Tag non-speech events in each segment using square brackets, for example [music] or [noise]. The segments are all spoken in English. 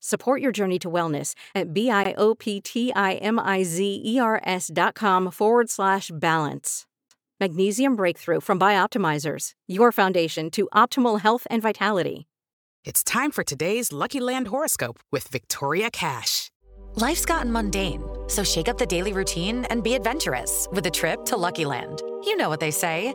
Support your journey to wellness at B-I-O-P-T-I-M-I-Z-E-R-S dot com forward slash balance. Magnesium Breakthrough from Bioptimizers, your foundation to optimal health and vitality. It's time for today's Lucky Land horoscope with Victoria Cash. Life's gotten mundane, so shake up the daily routine and be adventurous with a trip to Lucky Land. You know what they say.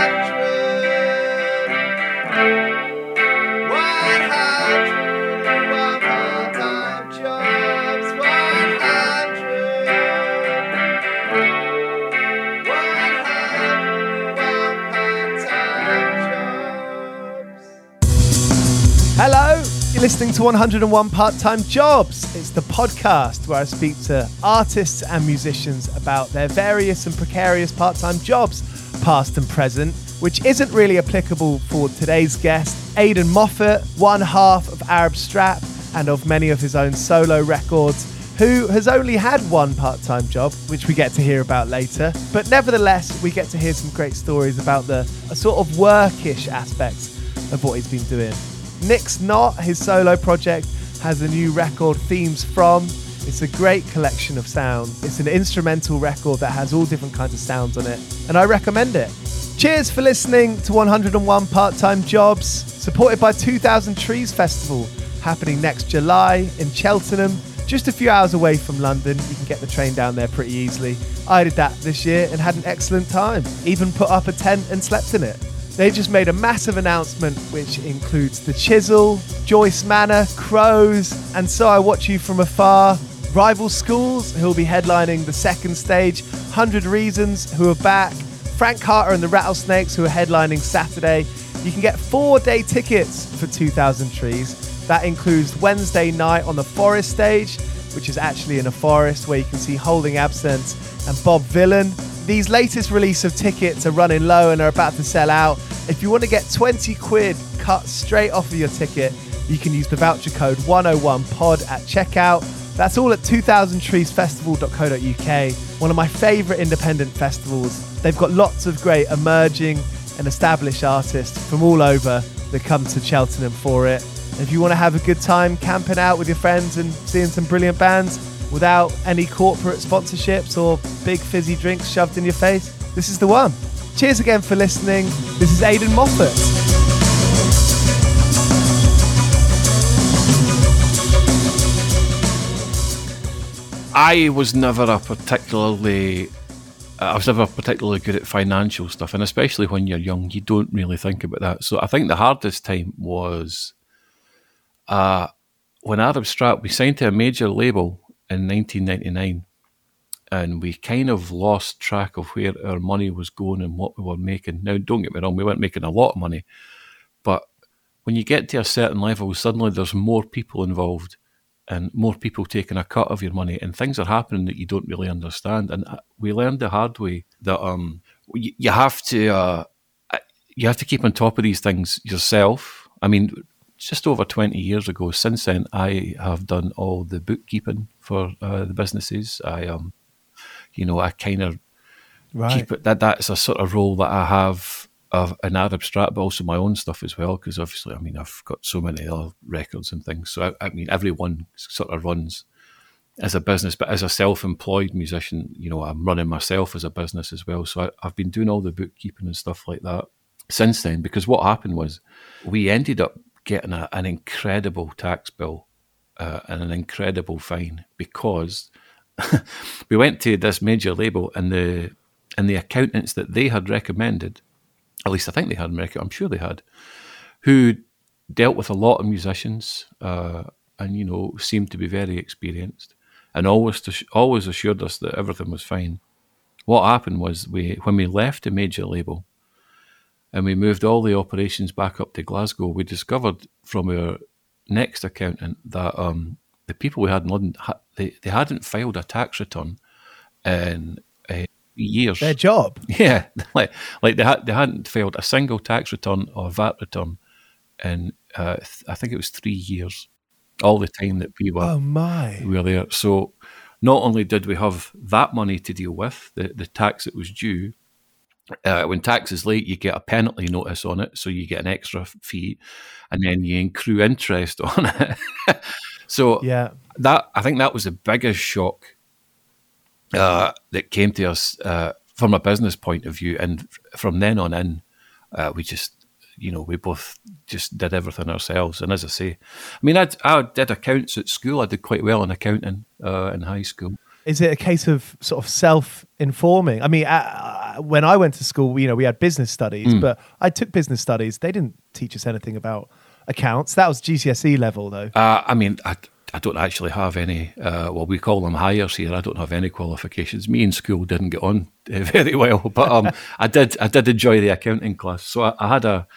You're listening to 101 Part Time Jobs. It's the podcast where I speak to artists and musicians about their various and precarious part time jobs, past and present, which isn't really applicable for today's guest, Aidan Moffat, one half of Arab Strap and of many of his own solo records, who has only had one part time job, which we get to hear about later. But nevertheless, we get to hear some great stories about the sort of workish aspects of what he's been doing. Nyx Nótt, his solo project, has a new record, Themes From. It's a great collection of sounds. It's an instrumental record that has all different kinds of sounds on it, and I recommend it. Cheers for listening to 101 Part Time Jobs, supported by 2000 Trees Festival, happening next July in Cheltenham, just a few hours away from London. You can get the train down there pretty easily. I did that this year and had an excellent time. Even put up a tent and slept in it. They just made a massive announcement which includes The Chisel, Joyce Manor, Crows, and So I Watch You From Afar, Rival Schools, who will be headlining the second stage, 100 Reasons, who are back, Frank Carter and the Rattlesnakes, who are headlining Saturday. You can get four day tickets for 2000 Trees. That includes Wednesday night on the Forest stage, which is actually in a forest where you can see Holding Absence and Bob Vylan. These latest release of tickets are running low and are about to sell out. If you want to get 20 quid cut straight off of your ticket, you can use the voucher code 101pod at checkout. That's all at 2000treesfestival.co.uk, one of my favourite independent festivals They've got lots of great emerging and established artists from all over that come to Cheltenham for it. If you want to have a good time camping out with your friends and seeing some brilliant bands without any corporate sponsorships or big fizzy drinks shoved in your face, this is the one. Cheers again for listening. This is Aidan Moffat. I was never a particularly I was never particularly good at financial stuff, and especially when you're young, you don't really think about that. So I think the hardest time was uh, when Arab Strap we signed to a major label in 1999, and we kind of lost track of where our money was going and what we were making. Now, don't get me wrong, we weren't making a lot of money, but when you get to a certain level, suddenly there's more people involved and more people taking a cut of your money, and things are happening that you don't really understand. And uh, we learned the hard way that um, you have to uh, you have to keep on top of these things yourself. I mean, just over twenty years ago. Since then, I have done all the bookkeeping for uh, the businesses. I um, you know, I kind of right. keep it that that's a sort of role that I have of an Arab Strap, but also my own stuff as well. Because obviously, I mean, I've got so many other records and things. So I, I, mean, everyone sort of runs as a business, but as a self-employed musician, you know, I'm running myself as a business as well. So I, I've been doing all the bookkeeping and stuff like that since then. Because what happened was, we ended up getting a, an incredible tax bill uh, and an incredible fine because [laughs] we went to this major label and the and the accountants that they had recommended at least I think they had I'm sure they had, who dealt with a lot of musicians uh, and, you know, seemed to be very experienced and always, always assured us that everything was fine. What happened was we when we left the major label and we moved all the operations back up to Glasgow, we discovered from our next accountant that um, the people we had in London, they, they hadn't filed a tax return in years. Their job. [laughs] Yeah, [laughs] like like they had they hadn't filed a single tax return or VAT return in uh, th- I think it was three years. All the time that we were oh my we were there. So not only did we have that money to deal with, the the tax that was due. Uh, when tax is late, you get a penalty notice on it, so you get an extra fee, and then you accrue interest [laughs] on it. so yeah, that I think that was the biggest shock uh, that came to us uh, from a business point of view, and from then on in, uh, we just you know we both just did everything ourselves. And as I say, I mean, I, I did accounts at school. I did quite well in accounting uh, in high school. Is it a case of sort of self-informing? I mean, uh, when I went to school, you know, we had business studies, mm. but I took business studies. They didn't teach us anything about accounts. That was GCSE level, though. Uh, I mean, I, I don't actually have any, uh, well, we call them hires here. I don't have any qualifications. Me in school didn't get on uh, [laughs] very well, but um, I did I did enjoy the accounting class. So I, I had a,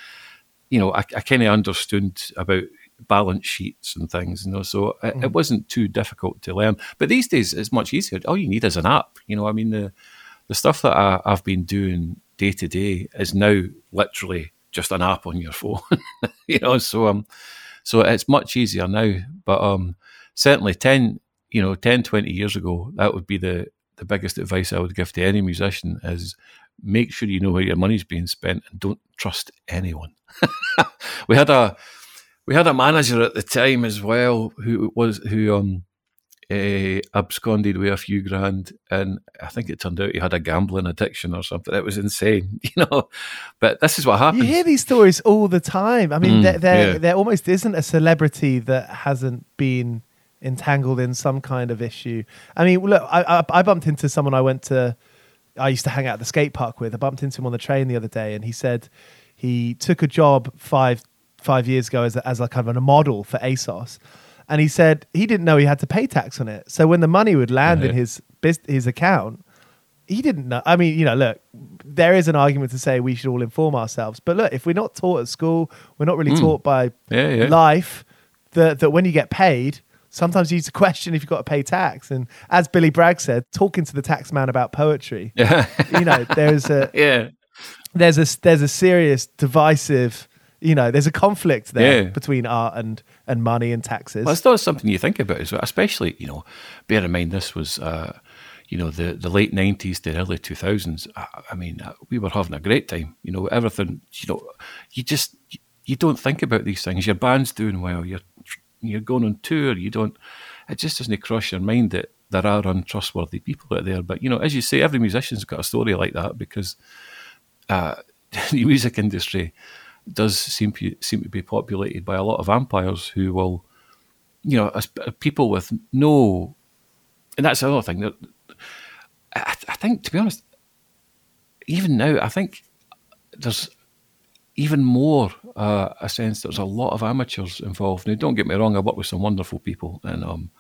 you know, I, I kind of understood about balance sheets and things, you know, so it, mm. it, wasn't too difficult to learn. But these days, it's much easier. All you need is an app. You know, I mean, the, the stuff that I, I've been doing day to day is now literally just an app on your [laughs] phone, you know, so um, so it's much easier now. But um, certainly 10 you know, 10, 20 years ago, that would be the, the biggest advice I would give to any musician is make sure you know where your money's being spent and don't trust anyone. [laughs] we had a we had a manager at the time as well who was who um uh, absconded with a few grand, and I think it turned out he had a gambling addiction or something. It was insane, [laughs] you know. But this is what happens. You hear these stories all the time. I mean, mm, there, there, yeah. there almost isn't a celebrity that hasn't been entangled in some kind of issue. I mean, look, I, I, I bumped into someone I went to. I used to hang out at the skate park with. I bumped into him on the train the other day, and he said he took a job five five years ago as a, as a kind of a model for ASOS, and he said he didn't know he had to pay tax on it. So when the money would land in his his account, he didn't know. I mean, you know, look, there is an argument to say we should all inform ourselves, but look, if we're not taught at school, we're not really mm. taught by yeah, yeah. life that that when you get paid, sometimes you need to [laughs] question if you've got to pay tax. And as Billy Bragg said, talking to the tax man about poetry, yeah. you know, there's a [laughs] yeah, there's a there's a serious divisive you know, there's a conflict there yeah. between art and, and money and taxes. Well, it's not something you think about as well, especially, you know, bear in mind this was, uh, you know, the, the late 90s to early 2000s. I, I mean, uh, we were having a great time, you know, everything, you know, you just, you don't think about these things. Your band's doing well, you're, you're going on tour, you don't, it just doesn't cross your mind that there are untrustworthy people out there. But, you know, as you say, every musician's got a story like that because uh, [laughs] the music industry, does seem to, seem to be populated by a lot of vampires who will, you know, as, as people with no, and that's another thing that I, I think, to be honest, even now, I think there's even more uh, a sense there's a lot of amateurs involved. Now, don't get me wrong, I work with some wonderful people, and um,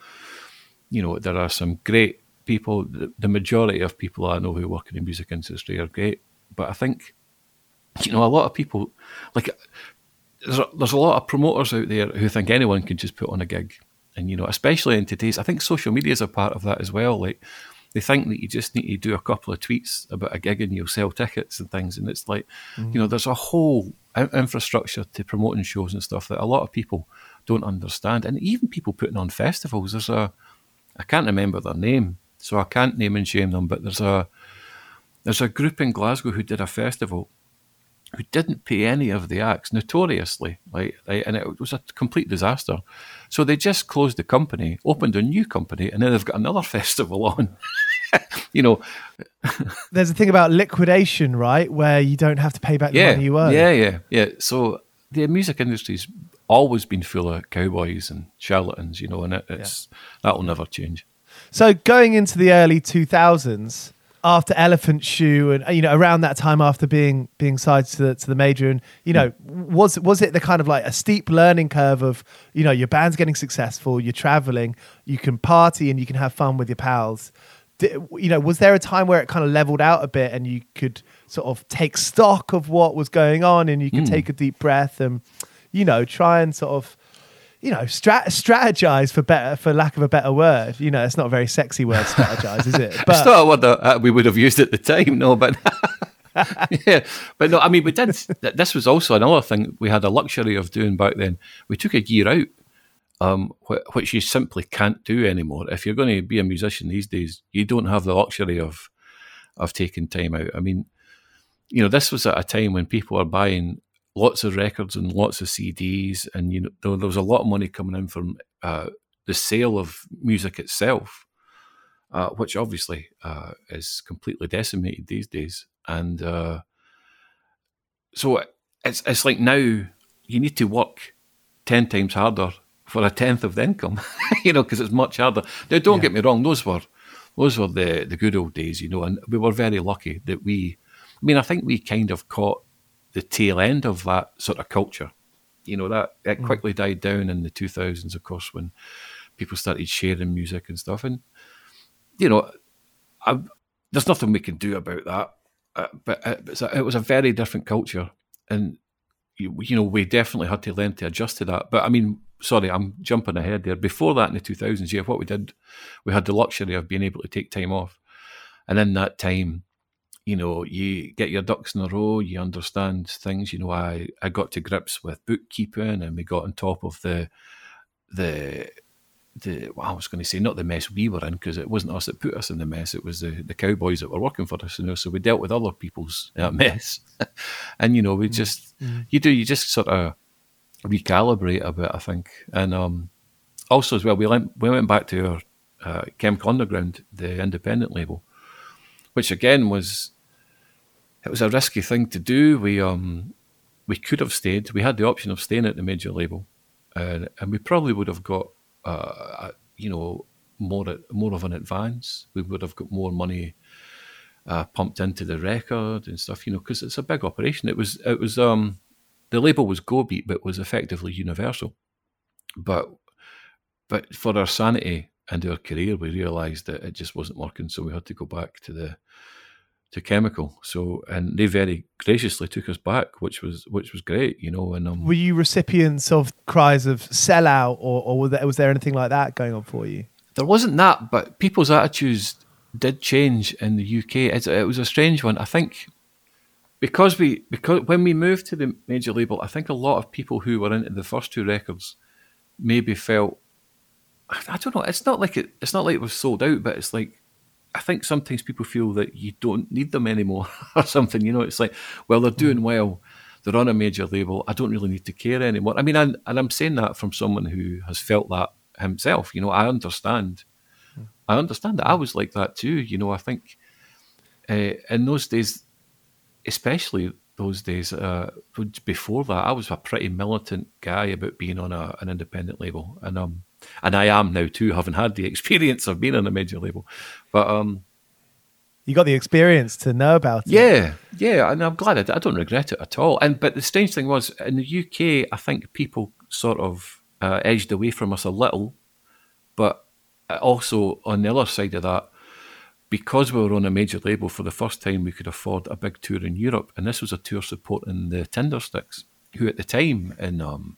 you know, there are some great people. The, the majority of people I know who work in the music industry are great, but I think you know, a lot of people like there's a, there's a lot of promoters out there who think anyone can just put on a gig, and you know, especially in today's, I think social media is a part of that as well. Like they think that you just need to do a couple of tweets about a gig and you'll sell tickets and things, and it's like, mm. you know, there's a whole infrastructure to promoting shows and stuff that a lot of people don't understand, and even people putting on festivals. There's a, I can't remember their name, so I can't name and shame them, but there's a there's a group in Glasgow who did a festival who didn't pay any of the acts notoriously, like, and it was a complete disaster. So they just closed the company, opened a new company, and then they've got another [laughs] festival on. [laughs] you know, [laughs] there's a thing about liquidation, right, where you don't have to pay back the yeah, money you earn. Yeah, yeah, yeah. So the music industry's always been full of cowboys and charlatans, you know, and it, it's yeah. that'll never change. So going into the early 2000s, after Elephant Shoe and you know around that time after being being signed to the, to the major. And you know was was it the kind of like a steep learning curve of you know your band's getting successful you're traveling you can party and you can have fun with your pals? Did, you know was there a time where it kind of leveled out a bit and you could sort of take stock of what was going on and you could mm. take a deep breath and you know try and sort of you know, strat- strategize for better, for lack of a better word. You know, it's not a very sexy word, strategize, is it? [laughs] But it's not what the, uh, we would have used at the time, no, but [laughs] yeah, but no, I mean, we did. This was also another thing we had a luxury of doing back then. We took a year out, um, wh- which you simply can't do anymore. If you're going to be a musician these days, you don't have the luxury of of taking time out. I mean, you know, this was at a time when people were buying lots of records and lots of CDs, and you know there, there was a lot of money coming in from uh, the sale of music itself, uh, which obviously uh, is completely decimated these days. And uh, so it's it's like now you need to work ten times harder for a tenth of the income, [laughs] you know, because it's much harder. Now, don't yeah. get me wrong; those were those were the the good old days, you know, and we were very lucky that we. I mean, I think we kind of caught the tail end of that sort of culture. You know, that it mm. quickly died down in the 2000s, of course, when people started sharing music and stuff. And, you know, I, there's nothing we can do about that. Uh, but it, it was a very different culture. And, you, you know, we definitely had to learn to adjust to that. But I mean, sorry, I'm jumping ahead there. Before that, in the 2000s, yeah, what we did, we had the luxury of being able to take time off. And in that time, you know, you get your ducks in a row, you understand things. You know, I, I got to grips with bookkeeping and we got on top of the the the well, I was going to say not the mess we were in because it wasn't us that put us in the mess. It was the, the cowboys that were working for us, you know. So we dealt with other people's uh, [laughs] mess, and you know we just mm-hmm. you do you just sort of recalibrate a bit, I think, and um, also as well we went we went back to our uh, Chemical Underground, the independent label, which again was it was a risky thing to do. We um we could have stayed. We had the option of staying at the major label, and we probably would have got uh, you know more more of an advance. We would have got more money uh, pumped into the record and stuff, you know, because it's a big operation. It was it was um the label was Go Beat, but was effectively Universal. But but for our sanity and our career, we realised that it just wasn't working, so we had to go back to the to chemical. So and they very graciously took us back, which was which was great, you know. And um, were you recipients of cries of sellout, or or was there, was there anything like that going on for you? There wasn't that, but people's attitudes did change in the UK. It, it was a strange one. I think because we because when we moved to the major label, I think a lot of people who were into the first two records maybe felt I don't know. It's not like it. It's not like it was sold out, but it's like I think sometimes people feel that you don't need them anymore [laughs] or something. You know, it's like, well, they're doing mm. well. They're on a major label. I don't really need to care anymore. I mean, and, and I'm saying that from someone who has felt that himself. You know, I understand. Mm. I understand that. I was like that too. You know, I think uh, in those days, especially those days uh, before that, I was a pretty militant guy about being on a, an independent label, and um, and I am now too, having had the [laughs] experience of being on a major label. But um, you got the experience to know about it. Yeah, yeah, and I'm glad I, I, don't regret it at all. And but the strange thing was in the UK, I think people sort of uh, edged away from us a little, but also on the other side of that, because we were on a major label for the first time, we could afford a big tour in Europe, and this was a tour supporting the Tindersticks, who at the time in um,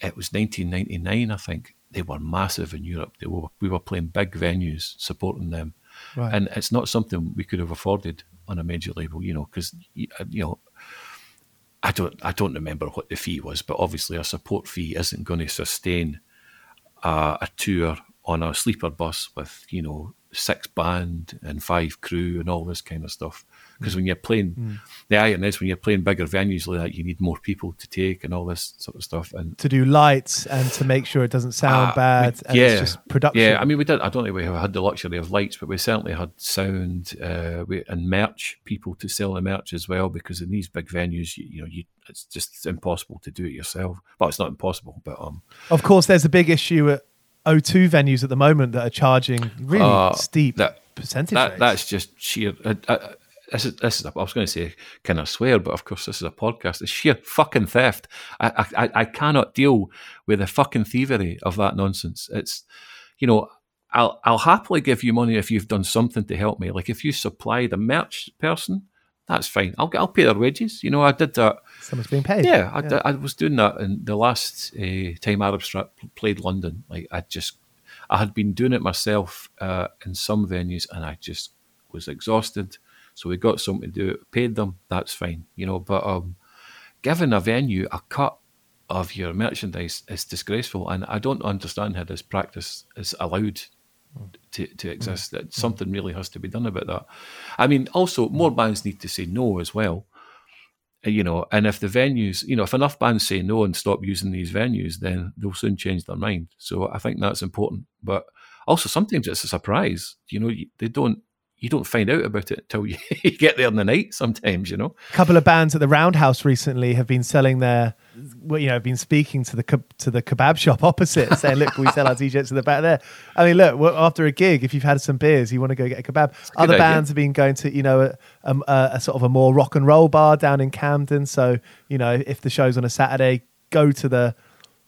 it was 1999, I think they were massive in Europe. They were, we were playing big venues supporting them. Right. And it's not something we could have afforded on a major label, you know, because, you know, I don't, I don't remember what the fee was, but obviously a support fee isn't going to sustain uh, a tour on a sleeper bus with, you know, six band and five crew and all this kind of stuff. Because mm. when you're playing, mm. the iron is when you're playing bigger venues like that, you need more people to take and all this sort of stuff. And to do lights and to make sure it doesn't sound uh, bad. We, yeah, just production. Yeah, I mean, we did. I don't think we had the luxury of lights, but we certainly had sound uh, we, and merch people to sell the merch as well. Because in these big venues, you, you know, you it's just impossible to do it yourself. Well, it's not impossible, but um, of course, there's a big issue at O2 venues at the moment that are charging really uh, steep that, percentage that, That's just sheer. Uh, uh, this is, this is a, I was going to say, can I swear? But of course, this is a podcast. It's sheer fucking theft. I, I, I cannot deal with the fucking thievery of that nonsense. It's, you know, I'll, I'll happily give you money if you've done something to help me. Like if you supply the merch person, that's fine. I'll I'll pay their wages. You know, I did that. Someone's being paid. Yeah, I, yeah. I was doing that in the last uh, time Arab Strap played London. Like I just, I had been doing it myself uh, in some venues, and I just was exhausted. So we got something to do. Paid them. That's fine. You know, but um, giving a venue a cut of your merchandise is disgraceful, and I don't understand how this practice is allowed to, to mm. exist. That mm. something really has to be done about that. I mean, also mm. more bands need to say no as well. Uh, you know, and if the venues, you know, if enough bands say no and stop using these venues, then they'll soon change their mind. So I think that's important. But also sometimes it's a surprise. You know, they don't you don't find out about it until [laughs] you get there in the night sometimes you know? A couple of bands at the roundhouse recently have been selling their well, you know been speaking to the to the kebab shop [laughs] opposite saying look we sell our t-shirts to the back there. I mean look after a gig if you've had some beers you want to go get a kebab. Other bands have been going to you know a, a, a sort of a more rock and roll bar down in camden. So you know if the show's on a saturday go to the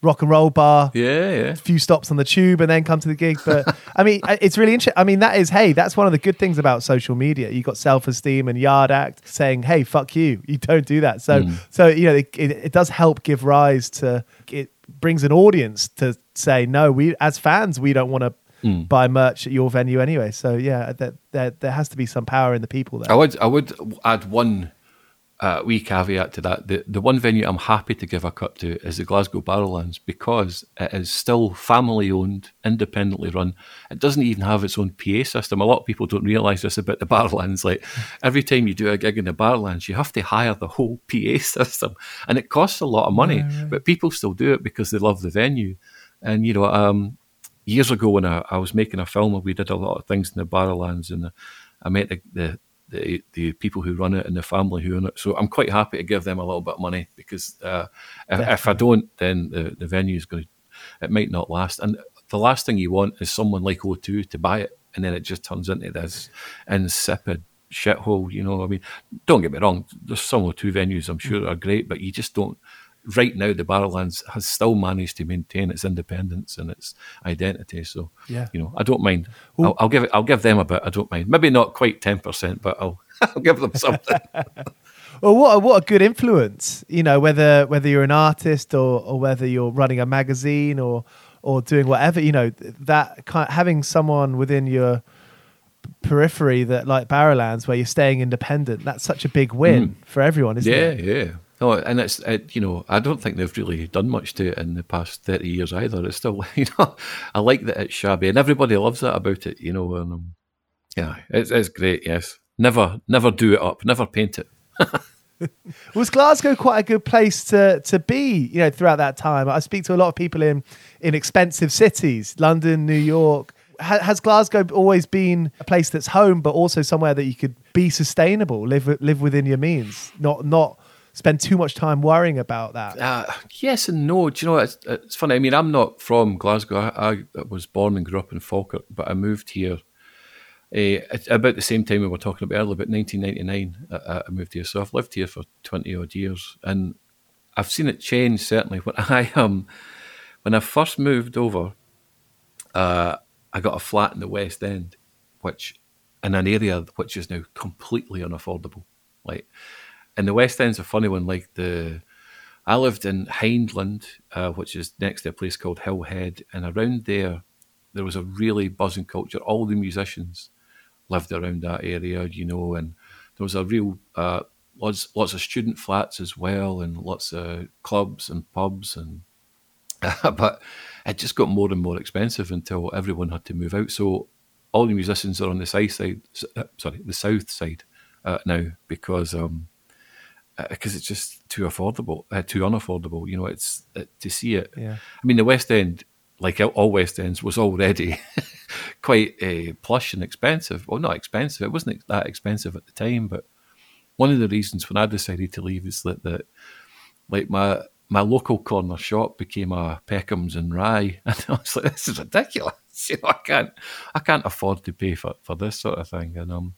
rock and roll bar. Yeah, yeah. A few stops on the tube and then come to the gig. But I mean, it's really interesting. I mean, that is, hey, that's one of the good things about social media. You got self esteem and Yard Act saying, hey, fuck you. You don't do that. So, mm. so you know, it, it, it, does help give rise to, it brings an audience to say, no, we, as fans, we don't want to. Mm. buy merch at your venue anyway. So yeah, there, there there has to be some power in the people there. I would I would add one uh, wee caveat to that: the the one venue I'm happy to give a cut to is the Glasgow Barrowlands because it is still family owned, independently run. It doesn't even have its own PA system. A lot of people don't realise this about the [laughs] Barrowlands. Like every time you do a gig in the Barrowlands, you have to hire the whole [laughs] PA system, and it costs a lot of money. But people still do it because they love the venue. And you know, um, years ago when I, I was making a film, we did a lot of things in the Barrowlands, and I met the, the the the people who run it and the family who own it. So I'm quite happy to give them a little bit of money because uh, if, if, I don't, then the, the venue is going to it might not last. And the last thing you want is someone like O2 to buy it and then it just turns into this insipid shithole. You know, I mean, don't get me wrong. There's some O2 venues I'm sure are great, but you just don't right now the Barrowlands has still managed to maintain its independence and its identity. So Yeah. you know, I don't mind. I'll, I'll give it. I'll give them a bit. I don't mind. Maybe not quite ten percent, but I'll [laughs] I'll give them something. [laughs] Well, what a, what a good influence, you know, whether whether you're an artist or, or whether you're running a magazine or or doing whatever, you know, that kind having someone within your periphery that like Barrowlands where you're staying independent, that's such a big win mm. for everyone, isn't yeah, it? Yeah yeah. No, and it's it, you know I don't think they've really done much to it in the past thirty years either. It's still [laughs] you know I like that it's shabby and everybody loves that about it. You know, and um, yeah, it's it's great. Yes, never never do it up, never paint it. [laughs] Was Glasgow quite a good place to to be, you know, throughout that time? I speak to a lot of people in in expensive cities, London, New York. Ha- has Glasgow always been a place that's home, but also somewhere that you could be sustainable, live live within your means, not not spend too much time worrying about that? Uh, yes and no. Do you know, it's, it's funny. I mean, I'm not from Glasgow. I, I was born and grew up in Falkirk, but I moved here uh, about the same time we were talking about earlier, about 1999. I, I moved here, so I've lived here for 20 odd years, and I've seen it change certainly. When [laughs] I um, when I first moved over, uh, I got a flat in the West End, which in an area which is now completely unaffordable. Like, and the West End's a funny one. Like the, I lived in Hyndland, uh, which is next to a place called Hillhead, and around there, there was a really buzzing culture. All the musicians lived around that area, you know, and there was a real uh, lots lots of student flats as well, and lots of clubs and pubs and [laughs] but it just got more and more expensive until everyone had to move out. So all the musicians are on the south side, uh, sorry, the south side uh, now because um because it's just too affordable, uh, too unaffordable. You know, it's uh, to see it. Yeah. I mean, the West End, like all West Ends, was already [laughs] quite uh, plush and expensive. Well, not expensive. It wasn't that expensive at the time, but one of the reasons when I decided to leave is that that like my my local corner shop became a Peckham's and Rye, [laughs] and I was like, this is ridiculous. [laughs] You know, I can't I can't afford to pay for, for this sort of thing, and um,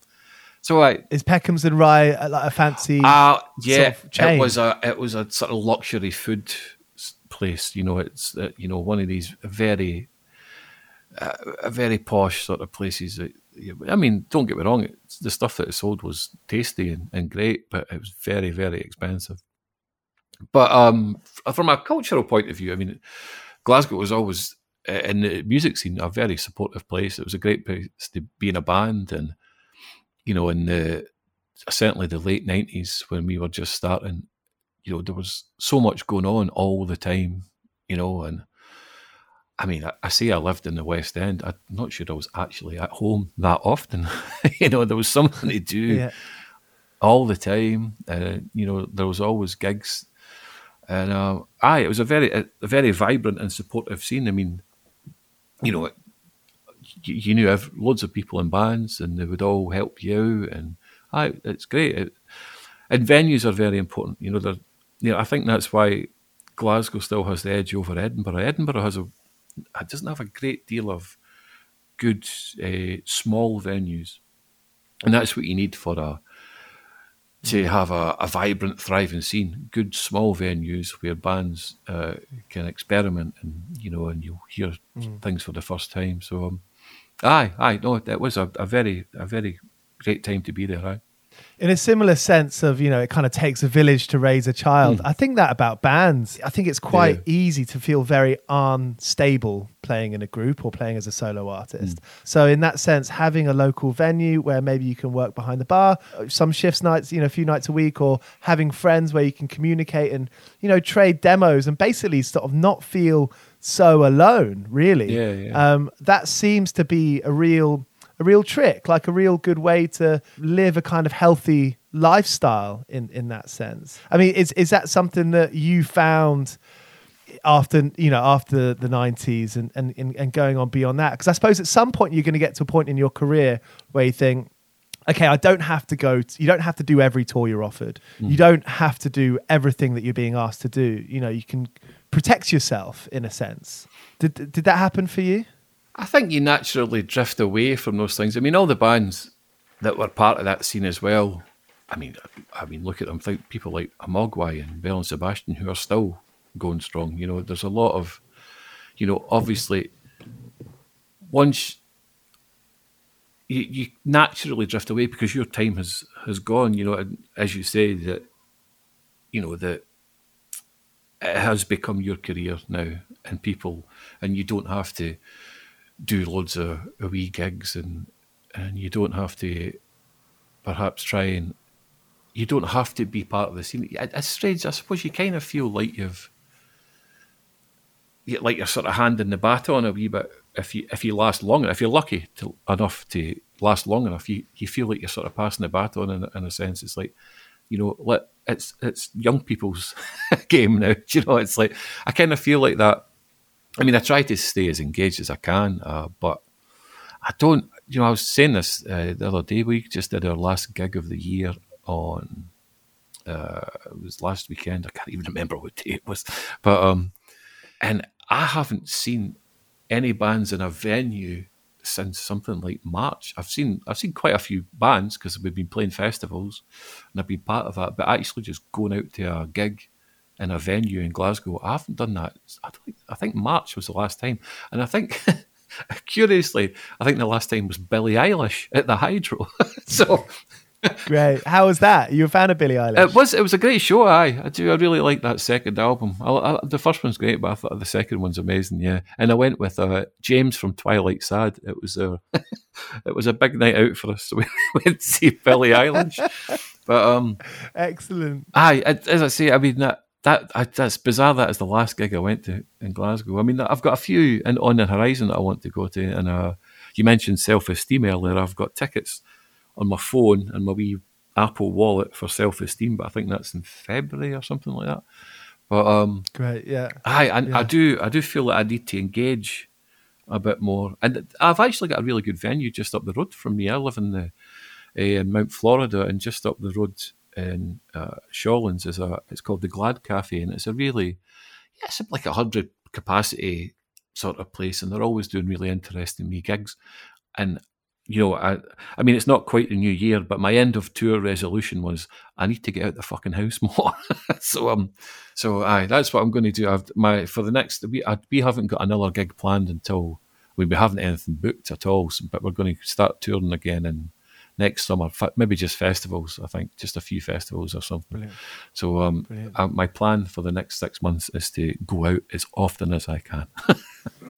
so I Is Peckham's and Rye uh, like a fancy? uh, yeah, sort of it was a it was a sort of luxury food place. You know, it's uh, you know one of these very uh, a very posh sort of places. That, I mean, don't get me wrong. It's, the stuff that it sold was tasty and, and great, but it was very very expensive. But um, from a cultural point of view, I mean, Glasgow was always in the music scene a very supportive place. It was a great place to be in a band, and you know, in the certainly the late nineties when we were just starting, you know, there was so much going on all the time, you know, and I mean, I, I say I lived in the West End. I'm not sure I was actually at home that often. [laughs] you know, there was something to do yeah. all the time. Uh, you know, there was always gigs, and uh, aye, it was a very, a, a very vibrant and supportive scene. I mean, you know, you, you knew ev- loads of people in bands, and they would all help you out, and aye, it's great. It, and venues are very important. You know, they're, you know, I think that's why Glasgow still has the edge over Edinburgh. Edinburgh has a it doesn't have a great deal of good uh, small venues, and that's what you need for a to have a, a vibrant, thriving scene. Good small venues where bands uh, can experiment and you know, and you'll hear things for the first time. So, um, aye, aye, no, it was a, a very, a very great time to be there. Aye. in a similar sense of you know it kind of takes a village to raise a child hmm. i think that about bands i think it's quite Yeah. easy to feel very unstable playing in a group or playing as a solo artist hmm. so in that sense having a local venue where maybe you can work behind the bar some shifts nights you know a few nights a week or having friends where you can communicate and you know trade demos and basically sort of not feel so alone really Yeah, yeah. um, that seems to be a real a real trick, like a real good way to live a kind of healthy lifestyle in in that sense. I mean, is is that something that you found after you know after the 90s and and and, going on beyond that? Because I suppose at some point you're going to get to a point in your career where you think. Okay, I don't have to go. To, you don't have to do every tour you're offered. You don't have to do everything that you're being asked to do. You know, you can protect yourself in a sense. Did did that happen for you? I think you naturally drift away from those things. I mean, all the bands that were part of that scene as well. I mean, I mean, look at them. Think people like Mogwai and Belle and Sebastian who are still going strong. You know, there's a lot of, you know, obviously, once you, you naturally drift away because your time has has gone. You know, and as you say that, you know that it has become your career now, and people, and you don't have to do loads of, of wee gigs and and you don't have to perhaps try and you don't have to be part of the scene. It's strange. I suppose you kind of feel like you've you- like you're sort of handing the baton a wee bit. If you if you last long enough, if you're lucky to, enough to last long enough, you, you feel like you're sort of passing the baton in, in a sense. It's like you know, let it's it's young people's [laughs] game now. [laughs] Do you know, it's like I kind of feel like that. I mean, I try to stay as engaged as I can, uh, but I don't. You know, I was saying this uh, the other day. We just did our last gig of the year on. Uh, it was last weekend. I can't even remember what day it was, but um, and I haven't seen any bands in a venue since something like March. I've seen I've seen quite a few bands because we've been playing festivals, and I've been part of that. But actually, just going out to a gig in a venue in Glasgow, I haven't done that. I I think March was the last time, and I think. [laughs] Curiously, I think the last time was Billie Eilish at the Hydro. [laughs] so Great. How was that? You a fan of Billie Eilish? it was it was a great show. I I do I really like that second album. I, I, the first one's great, but I thought the second one's amazing. Yeah, and I went with uh, James from Twilight Sad. It was a [laughs] it was a big night out for us. So [laughs] we went to see Billie Eilish. But um, Excellent. aye, I- as I say, I mean that that I, that's bizarre. That is the last gig I went to in Glasgow. I mean, I've got a few and on the horizon that I want to go to. And uh, you mentioned self esteem earlier. I've got tickets on my phone and my wee Apple Wallet for self esteem, but I think that's in February or something like that. But um, Great. Yeah. I, I, I do I do feel that I need to engage a bit more, and I've actually got a really good venue just up the road from me. I live in the uh, in Mount Florida, and just up the road in uh, Shawlands is a it's called the Glad Cafe, and it's a really yeah, it's like a hundred capacity sort of place, and they're always doing really interesting me gigs, and. You know, I, I mean, it's not quite the new year, but my end of tour resolution was I need to get out the fucking house [laughs] more. so, um, so aye, that's what I'm going to do. I've my for the next we I, we haven't got another gig planned until we, we haven't anything booked at all. So, but we're going to start touring again in next summer. Maybe just festivals. I think just a few festivals or something. Brilliant. So, um, Brilliant. uh, my plan for the next six months is to go out as often as I can. [laughs]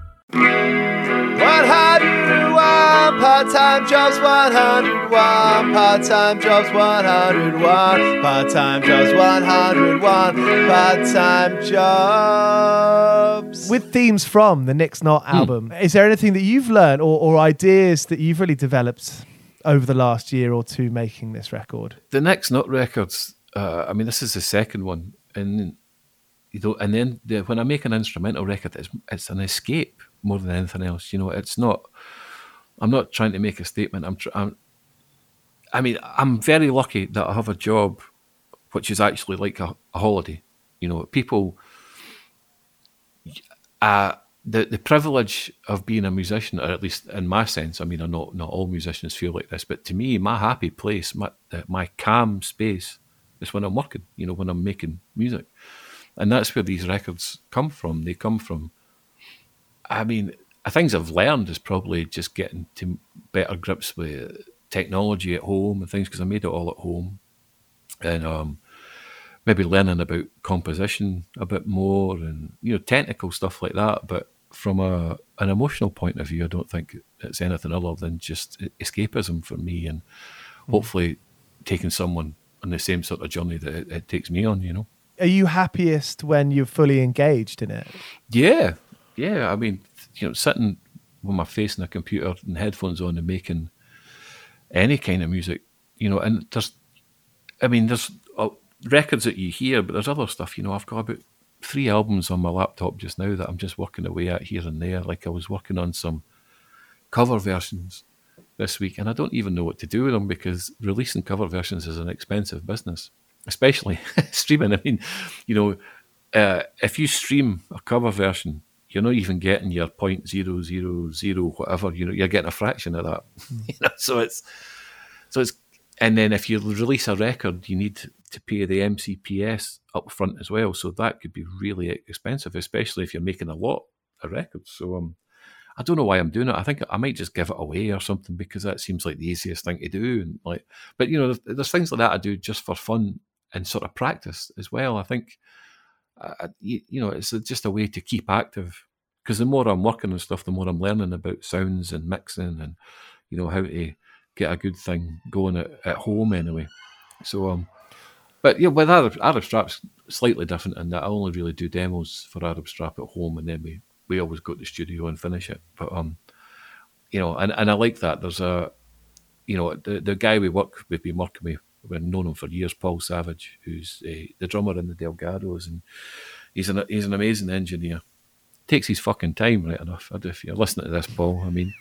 101 part-time jobs 101 part-time jobs 101 part-time jobs 101 part-time jobs. With themes from the Nyx Nótt album is there anything that you've learned or, or ideas that you've really developed over the last year or two making this record? The Nyx Nótt Records, uh, I mean, this is the second one, and you know, and then the, when I make an instrumental record, it's it's an escape more than anything else. You know, it's not. I'm not trying to make a statement. I'm. Tr- I'm I mean, I'm very lucky that I have a job which is actually like a, a holiday. You know, people, uh, the the privilege of being a musician, or at least in my sense, I mean, I know not all musicians feel like this, but to me, my happy place, my my calm space, is when I'm working. You know, when I'm making music, and that's where these records come from. They come from. I mean, things I've learned is probably just getting to better grips with technology at home and things because I made it all at home, and um, maybe learning about composition a bit more and you know technical stuff like that. But from a an emotional point of view, I don't think it's anything other than just escapism for me, and mm. hopefully taking someone on the same sort of journey that it, it takes me on. You know. Are you happiest when you're fully engaged in it? Yeah, yeah. I mean, you know, sitting with my face in a computer and headphones on and making any kind of music, you know, and there's, I mean, there's uh, records that you hear, but there's other stuff, you know, I've got about three albums on my laptop just now that I'm just working away at here and there. Like I was working on some cover versions this week, and I don't even know what to do with them because releasing cover versions is an expensive business, especially [laughs] streaming. I mean, you know, uh, if you stream a cover version, you're not even getting your point zero zero zero whatever. You know, you're getting a fraction of that. Mm. [laughs] you know, so it's so it's and then if you release a record, you need to pay the MCPS up front as well. So that could be really expensive, especially if you're making a lot of records. So um, I don't know why I'm doing it. I think I might just give it away or something because that seems like the easiest thing to do. And like, but you know, there's, there's things like that I do just for fun and sort of practice as well. I think you, you, know, it's just a way to keep active. Because the more I'm working on stuff, the more I'm learning about sounds and mixing and you know how to get a good thing going at, at home anyway. So um, but yeah, with Arab, Arab Strap's slightly different in that I only really do demos for Arab Strap at home, and then we we always go to the studio and finish it. But um, you know, and, and I like that. There's a, you know, the the guy we work with, we've been working with we've known him for years, Paul Savage, who's uh, the drummer in the Delgados, and he's an he's an amazing engineer. Takes his fucking time, right enough. I do if you're listening to this, Paul. I mean,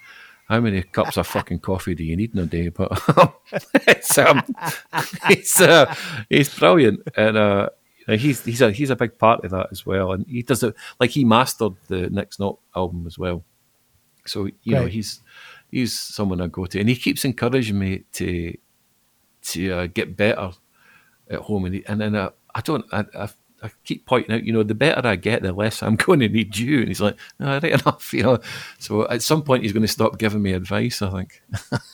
how many cups of fucking [laughs] coffee do you need in a day? But [laughs] it's um, [laughs] it's uh, he's brilliant, and uh, he's he's a he's a big part of that as well. And he does it like he mastered the Nyx Nótt album as well. So you right. know he's he's someone I go to, and he keeps encouraging me to to uh, get better at home. And, and then uh, I don't, I, I, I, keep pointing out, you know, the better I get, the less I'm [laughs] going to need you. And he's like, no, right [laughs] enough, you know. So at some point, he's going to stop giving me advice, I think.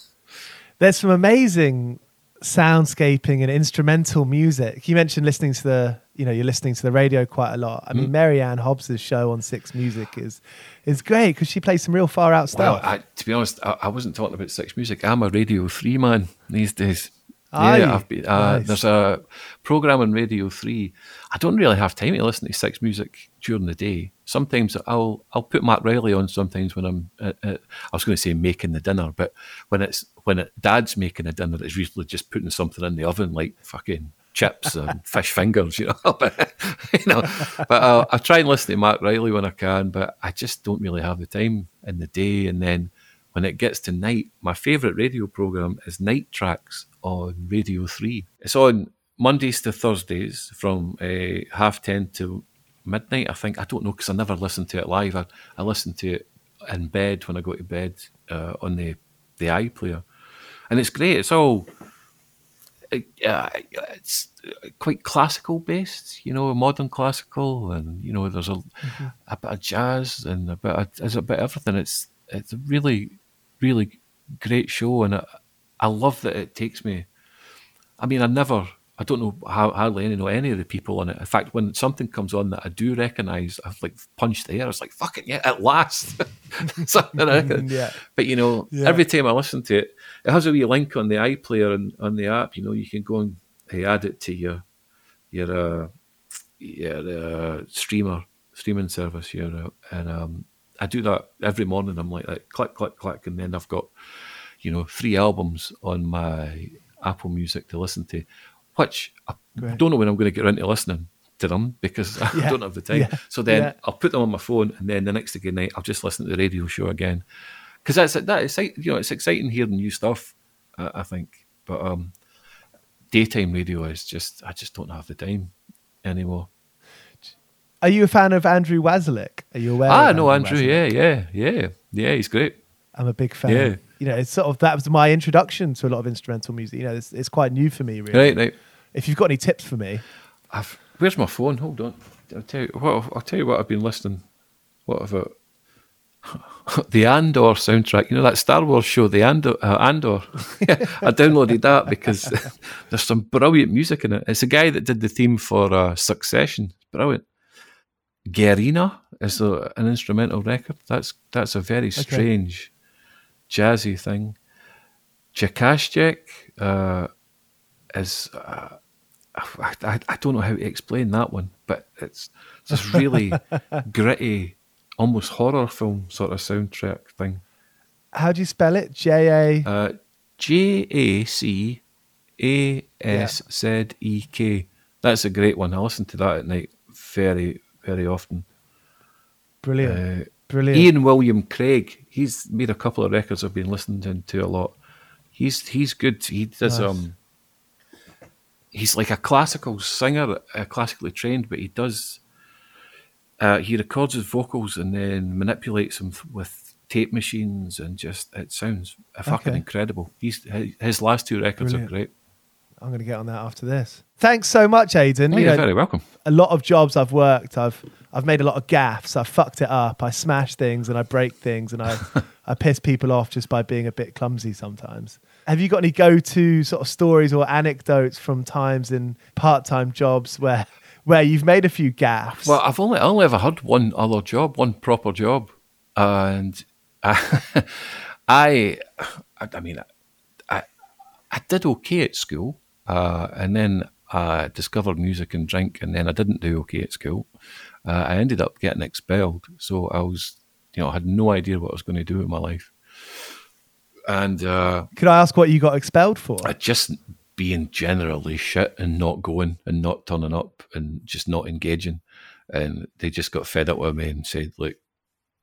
[laughs] There's some amazing soundscaping and instrumental music. You mentioned listening to the, you know, you're listening to the radio quite a lot. I mean, mm. Mary-Anne Hobbs's show on Six Music is is great because she plays some real far out stuff. Well, I, to be honest, I, I wasn't talking about Six Music. I'm a Radio Three man these days. Yeah, I've been, uh, nice. there's a program on Radio Three. I don't really have time to listen to Six Music during the day. Sometimes I'll I'll put Marc Riley on. Sometimes when I'm, uh, uh, I was going to say making the dinner, but when it's when it, Dad's making a dinner, it's usually just putting something in the oven like fucking chips and [laughs] fish fingers, you know. [laughs] but you know, but uh, I try and listen to Marc Riley when I can, but I just don't really have the time in the day. And then when it gets to night, my favourite radio program is Night Tracks on Radio 3. It's on Mondays to Thursdays from uh, half 10 to midnight, I think. I don't know because I never listen to it live. I, I listen to it in bed when I go to bed uh, on the, the iPlayer. And it's great. It's all. Uh, it's quite classical based, you know, modern classical, and you know, there's a, mm-hmm. a bit of jazz and a bit of, there's a bit of everything. It's it's really, really great show, and I love that it takes me. I mean, I never, I don't know how hardly any know any of the people on it. In fact, when something comes on that I do recognise, I've like punched the air. It's like fucking yeah, at last. [laughs] [laughs] yeah. But you know, yeah. every time I listen to it, it has a wee link on the iPlayer and on the app. You know, you can go and hey, add it to your your uh, your uh, streamer streaming service here, uh, and um, I do that every morning. I'm like, click, click, click, and then I've got you know, three albums on my Apple Music to listen to, which I Great. don't know when I'm going to get around to listening to them because [laughs] I don't have the time. Yeah. So then yeah. I'll put them on my phone, and then the next day night I'll just listen to the radio show again because that's that. It's you know it's exciting hearing new stuff. Uh, I think But um, daytime radio is just I just don't have the time anymore. Are you a fan of Andrew Wasylyk? Are you aware? Ah, of no, Andrew. Yeah, yeah, yeah, yeah. He's great. I'm a big fan. Yeah. You know, it's sort of that was my introduction to a lot of instrumental music. You know, it's, it's quite new for me, really. Right, right. If you've got any tips for me, I've, where's my phone? Hold on. I'll tell you what. I'll tell you what I've been listening. What about [laughs] the Andor soundtrack? You know that Star Wars show, the Andor. Uh, Andor. [laughs] I downloaded that because [laughs] there's some brilliant music in it. It's a guy that did the theme for uh, Succession. Brilliant. Guerrina is a, an instrumental record. That's that's a very strange, jazzy thing. Jacaszek uh, is. Uh, I, I, I don't know how to explain that one, but it's this really [laughs] gritty, almost horror film sort of soundtrack thing. how do you spell it? J A. Uh, J A C A S Z E K. That's a great one. I listen to that at night very, very often. Brilliant. Uh, Brilliant. Ian William Craig. He's made a couple of records I've been listening to a lot. He's he's good. He does Nice. um. He's like a classical singer, uh, classically trained, but he does. Uh, he records his vocals and then manipulates them with tape machines, and just it sounds uh, fucking Okay. incredible. He's his, his last two records Brilliant. are great. I'm going to get on that after this. Thanks so much, Aidan. Oh, You you're know, very welcome. a lot of jobs I've worked, I've I've made a lot of gaffes. I've fucked it up. I smash things and I break things and I [laughs] I piss people off just by being a bit clumsy sometimes. Have you got any go-to sort of stories or anecdotes from times in part-time jobs where where you've made a few gaffes? Well, I've only I only ever had one other job, one proper job, and I, uh, [laughs] I, I mean, I, I did okay at school, uh, and then I discovered music and drink, and then I didn't do okay at school. Uh, I ended up getting expelled, so I was, you know, I had no idea what I was going to do with my life, and uh, Could I ask what you got expelled for? I just being generally shit and not going and not turning up and just not engaging. And they just got fed up with me and said, "Look,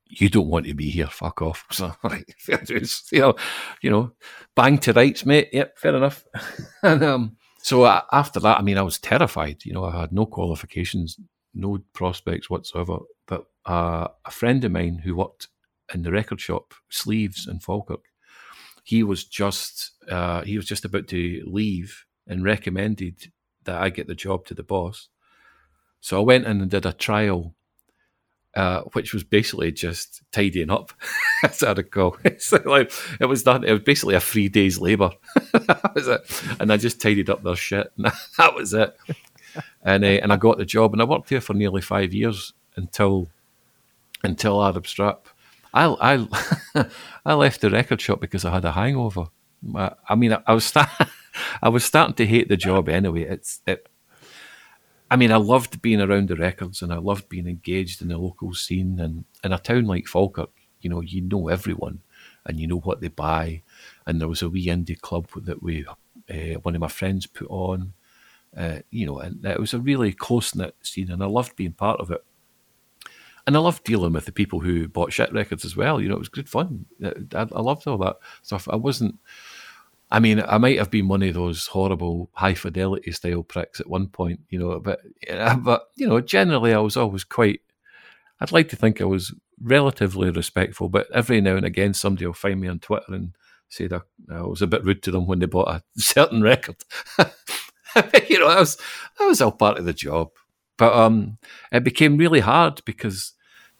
you don't want to be here. Fuck off." [laughs] So, right, fair dues. You know, you know, bang to rights, mate. Yep, fair enough. [laughs] and um, so uh, after that, I mean, I was terrified. You know, I had no qualifications, no prospects whatsoever. But uh, a friend of mine who worked in the record shop, Sleeves in Falkirk, he was just uh, he was just about to leave and recommended that I get the job to the boss. So I went in and did a trial, uh, which was basically just tidying up. [laughs] as I recall, [laughs] it's like it was done. It was basically a three days labour. [laughs] and I just tidied up their shit. And that was it. And uh, and I got the job, and I worked here for nearly five years until until Arab Strap. I I I left the record shop because I had a hangover. I, I mean, I, I was start, I was starting to hate the job anyway. It's it. I mean, I loved being around the records and I loved being engaged in the local scene. And in a town like Falkirk, you know, you know everyone and you know what they buy. And there was a wee indie club that we, uh, one of my friends put on. Uh, you know, and it was a really close knit scene, and I loved being part of it. And I loved dealing with the people who bought shit records as well. You know, it was good fun. I, I loved all that stuff. I wasn't. I mean, I might have been one of those horrible high fidelity style pricks at one point, you know, but but you know, generally I was always quite. I'd like to think I was relatively respectful, but every now and again somebody will find me on Twitter and say that I was a bit rude to them when they bought a [laughs] certain record. [laughs] you know, that was that was all part of the job. But um, it became really hard because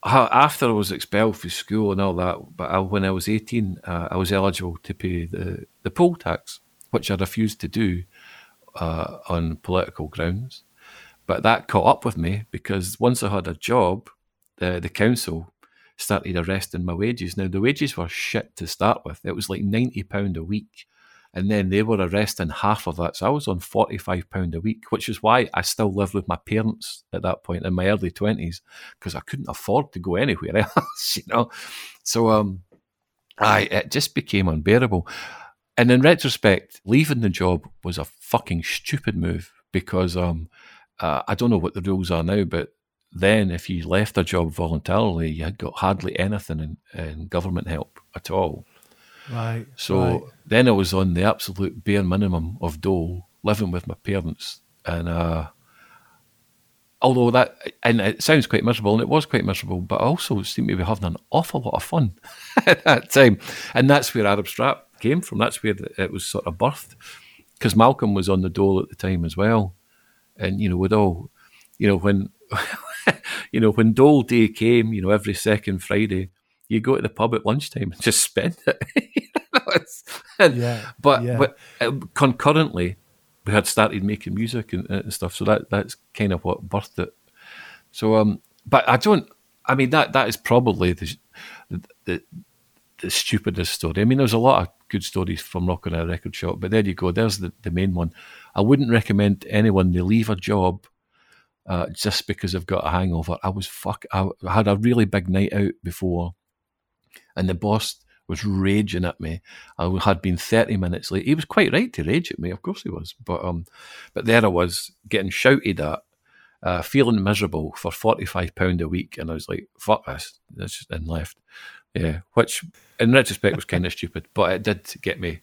after I was expelled from school and all that, but I, when I was 18, uh, I was eligible to pay the, the poll tax, which I refused to do uh, on political grounds. But that caught up with me because once I had a job, the, the council started arresting my wages. Now, the wages were shit to start with. It was like £90 a week. And then they were arresting half of that. So I was on £45 a week, which is why I still lived with my parents at that point in my early 20s, because I couldn't afford to go anywhere [laughs] else, you know. So um, I it just became unbearable. And in retrospect, leaving the job was a fucking stupid move because um, uh, I don't know what the rules are now, but then if you left a job voluntarily, you had got hardly anything in, in government help at all. Right. So right. then I was on the absolute bare minimum of dole, living with my parents, and uh, although that and it sounds quite miserable, and it was quite miserable, but I also seemed to be having an awful lot of fun [laughs] at that time, and that's where Arab Strap came from. That's where it was sort of birthed, because Malcolm was on the dole at the time as well, and you know, with all, you know, when. [laughs] you know, when Dole Day came, you know, every second Friday, you go to the pub at lunchtime and [laughs] just spend it. [laughs] and, Yeah, But, yeah. but uh, concurrently, we had started making music and, and stuff, so that that's kind of what birthed it. So, um, but I don't. I mean, that that is probably the the the stupidest story. I mean, there's a lot of good stories from rocking a record shop, but there you go. There's the, the main one. I wouldn't recommend anyone they leave a job uh, just because I've got a hangover. I was fuck. I had a really big night out before, and the boss was raging at me. I had been thirty minutes late. He was quite right to rage at me. Of course he was. But um, but there I was getting shouted at, uh, feeling miserable for forty five pound a week, and I was like, fuck this and left. Yeah, which in retrospect was kind of [laughs] stupid, but it did get me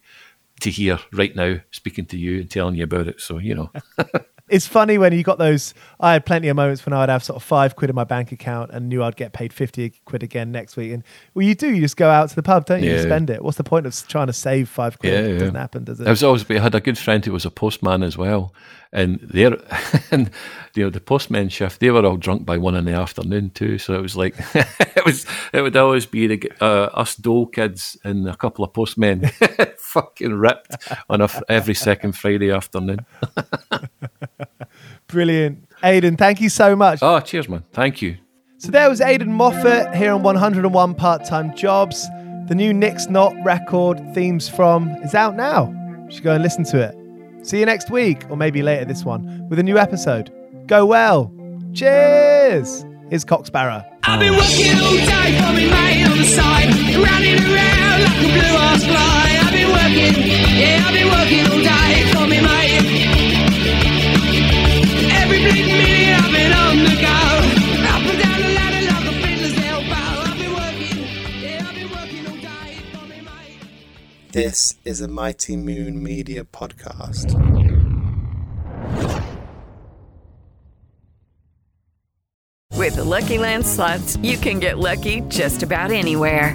to here right now, speaking to you and telling you about it. So you know. [laughs] It's funny when you got those. I had plenty of moments when I would have sort of five quid in my bank account and knew I'd get paid 50 quid again next week. And well, you do, you just go out to the pub, don't you? You spend it. What's the point of trying to save five quid? Yeah, It yeah. doesn't happen, does it? I was always, I had a good friend who was a postman as well, and they're, [laughs] and you know, the postman shift, they were all drunk by one in the afternoon too. So it was like, [laughs] it was, it would always be the, uh, us dole kids and a couple of postmen, fucking ripped on a, f- every second Friday afternoon. [laughs] Brilliant. Aidan, thank you so much. Oh, cheers, man! Thank you. So there was Aidan Moffat here on 101 Part Time Jobs. The new Nyx Nótt record, Themes From, is out now. You should go and listen to it. See you next week, or maybe later this one, with a new episode. Go well. Cheers. Here's Cock Sparrer. I've been working all day for me mate on the side, running around like a blue ass fly. I've been working, yeah, I've been working all day for me mate. Every bleeding minute I've been on the go, up and down the ladder like a fiddler's elbow. I've been working, yeah, I've been working all day for me mate. This is a Mighty Moon Media podcast. With the Lucky Land slots, you can get lucky just about anywhere.